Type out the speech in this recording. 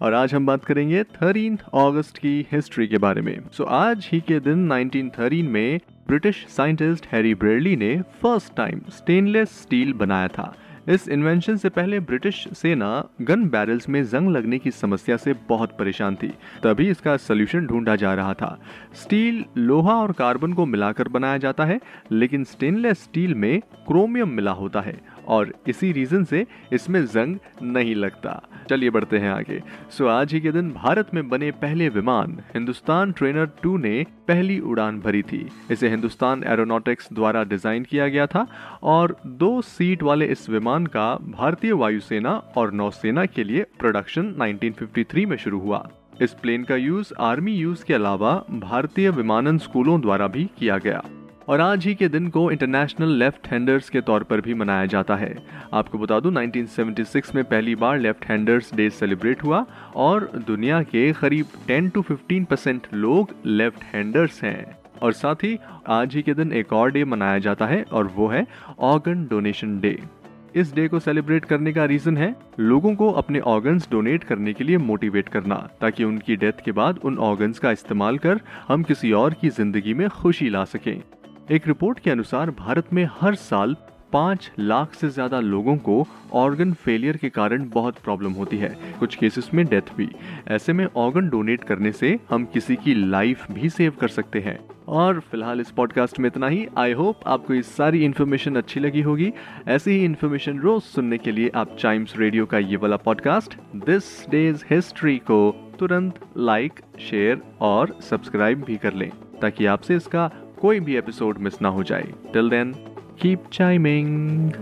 और आज हम बात करेंगे 13 अगस्त की हिस्ट्री के बारे में। सो so, आज ही के दिन 1913 में ब्रिटिश साइंटिस्ट हैरी ब्रेडली ने फ़र्स्ट टाइम स्टेनलेस स्टील बनाया था। इस इन्वेंशन से पहले ब्रिटिश सेना गन बैरल्स में जंग लगने की समस्या से बहुत परेशान थी। तभी इसका सोल्यूशन ढूंढा जा रहा था। स्टील लोहा और कार्बन को मिलाकर बनाया जाता है लेकिन स्टेनलेस स्टील में क्रोमियम मिला होता है। और इसी रीजन से इसमें जंग नहीं लगता। चलिए बढ़ते हैं आगे। सो, आज ही के दिन भारत में बने पहले विमान, हिंदुस्तान ट्रेनर टू ने पहली उड़ान भरी थी। इसे हिंदुस्तान एरोनॉटिक्स द्वारा डिज़ाइन किया गया था और दो सीट वाले इस विमान का भारतीय वायुसेना और नौसेना के लिए प्रोडक्शन 1953 में शुरू हुआ। इस प्लेन का यूज़ आर्मी यूज़ के अलावा भारतीय विमानन स्कूलों द्वारा भी किया गया। और आज ही के दिन को इंटरनेशनल लेफ़्ट हैंडर्स के तौर पर भी मनाया जाता है। आपको बता दूँ 1976 में पहली बार लेफ़्ट हैंडर्स डे सेलिब्रेट हुआ और दुनिया के करीब 10 टू 15 परसेंट लोग लेफ़्ट हैंडर्स हैं। और साथ ही आज ही के दिन एक और डे मनाया जाता है और वो है ऑर्गन डोनेशन डे इस डे को सेलिब्रेट करने का रीजन है लोगों को अपने ऑर्गन्स डोनेट करने के लिए मोटिवेट करना, ताकि उनकी डेथ के बाद उन ऑर्गन्स का इस्तेमाल कर हम किसी और की ज़िंदगी में खुशी ला सकें। एक रिपोर्ट के अनुसार भारत में हर साल पाँच लाख से ज़्यादा लोगों को ऑर्गन फेलियर के कारण बहुत प्रॉब्लम होती है। कुछ केसेस में डेथ भी। ऐसे में ऑर्गन डोनेट करने से हम किसी की लाइफ भी सेव कर सकते हैं। और फ़िलहाल इस पॉडकास्ट में इतना ही। आई होप आपको ये सारी इन्फॉर्मेशन अच्छी लगी होगी। ऐसी ही इन्फॉर्मेशन रोज सुनने के लिए आप टाइम्स रेडियो का ये वाला पॉडकास्ट दिस डेज़ हिस्ट्री को तुरंत लाइक शेयर और सब्सक्राइब भी कर लें, ताकि आपसे इसका कोई भी एपिसोड मिस ना हो जाए। Till then keep chiming